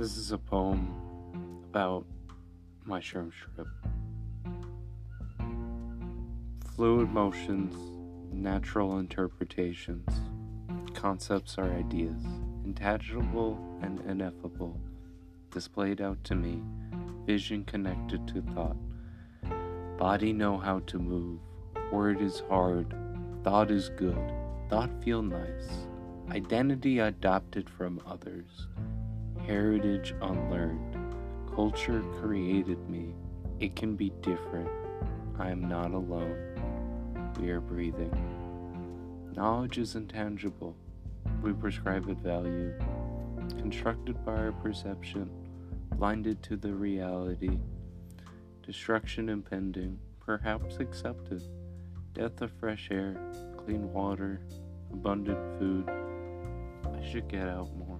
This is a poem about my Sherm trip. Fluid motions, natural interpretations, concepts are ideas, intangible and ineffable, displayed out to me, vision connected to thought. Body know how to move, word is hard, thought is good, thought feel nice, identity adopted from others heritage unlearned. Culture created me. It can be different. I am not alone. We are breathing. Knowledge is intangible. We prescribe it value. Constructed by our perception, blinded to the reality. Destruction impending, perhaps accepted. Death of fresh air, clean water, abundant food. I should get out more.